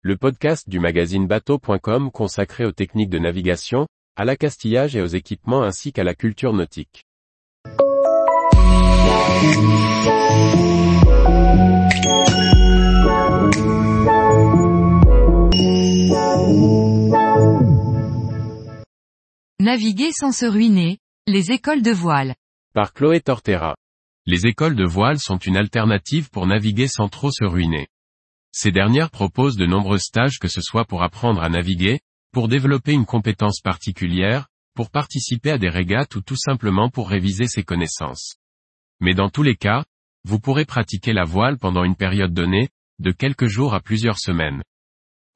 le podcast du magazine bateau.com consacré aux techniques de navigation, à l'accastillage et aux équipements ainsi qu'à la culture nautique. Naviguer sans se ruiner, les écoles de voile. Par Chloé Tortera. Les écoles de voile sont une alternative pour naviguer sans trop se ruiner. Ces dernières proposent de nombreux stages que ce soit pour apprendre à naviguer, pour développer une compétence particulière, pour participer à des régates ou tout simplement pour réviser ses connaissances. Mais dans tous les cas, vous pourrez pratiquer la voile pendant une période donnée, de quelques jours à plusieurs semaines.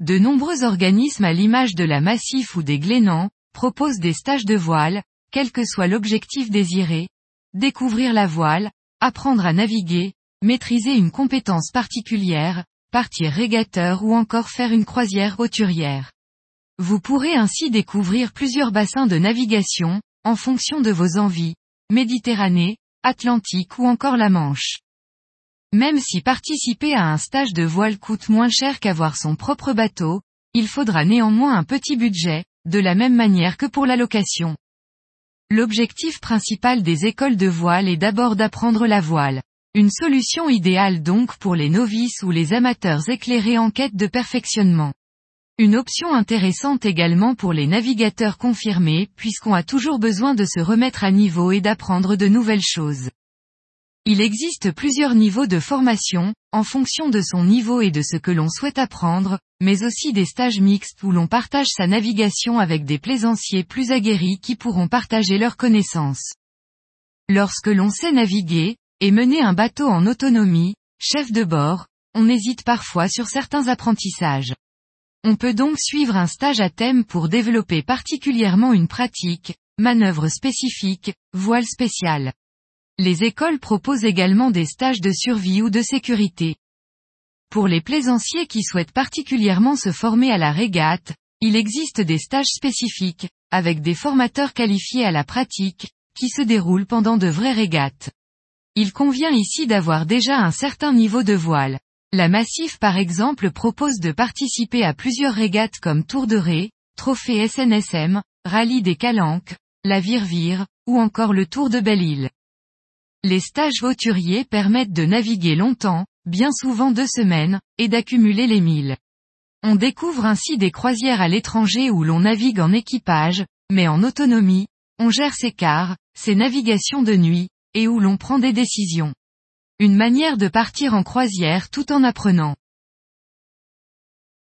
De nombreux organismes à l'image de la Massif ou des Glénans, proposent des stages de voile, quel que soit l'objectif désiré. Découvrir la voile, apprendre à naviguer, maîtriser une compétence particulière, partir régateur ou encore faire une croisière hauturière. Vous pourrez ainsi découvrir plusieurs bassins de navigation, en fonction de vos envies, Méditerranée, Atlantique ou encore la Manche. Même si participer à un stage de voile coûte moins cher qu'avoir son propre bateau, il faudra néanmoins un petit budget, de la même manière que pour la location. L'objectif principal des écoles de voile est d'abord d'apprendre la voile. Une solution idéale donc pour les novices ou les amateurs éclairés en quête de perfectionnement. Une option intéressante également pour les navigateurs confirmés puisqu'on a toujours besoin de se remettre à niveau et d'apprendre de nouvelles choses. Il existe plusieurs niveaux de formation, en fonction de son niveau et de ce que l'on souhaite apprendre, mais aussi des stages mixtes où l'on partage sa navigation avec des plaisanciers plus aguerris qui pourront partager leurs connaissances. Lorsque l'on sait naviguer, et mener un bateau en autonomie, chef de bord, on hésite parfois sur certains apprentissages. On peut donc suivre un stage à thème pour développer particulièrement une pratique, manœuvre spécifique, voile spéciale. Les écoles proposent également des stages de survie ou de sécurité. Pour les plaisanciers qui souhaitent particulièrement se former à la régate, il existe des stages spécifiques, avec des formateurs qualifiés à la pratique, qui se déroulent pendant de vraies régates. Il convient ici d'avoir déjà un certain niveau de voile. La Massif par exemple propose de participer à plusieurs régates comme Tour de Ré, Trophée SNSM, Rallye des Calanques, la Virvire, ou encore le Tour de Belle-Île. Les stages hauturiers permettent de naviguer longtemps, bien souvent deux semaines, et d'accumuler les milles. On découvre ainsi des croisières à l'étranger où l'on navigue en équipage, mais en autonomie, on gère ses cars, ses navigations de nuit, et où l'on prend des décisions. Une manière de partir en croisière tout en apprenant.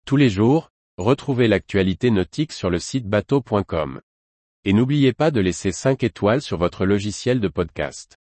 Tous les jours, retrouvez l'actualité nautique sur le site bateau.com. Et n'oubliez pas de laisser 5 étoiles sur votre logiciel de podcast.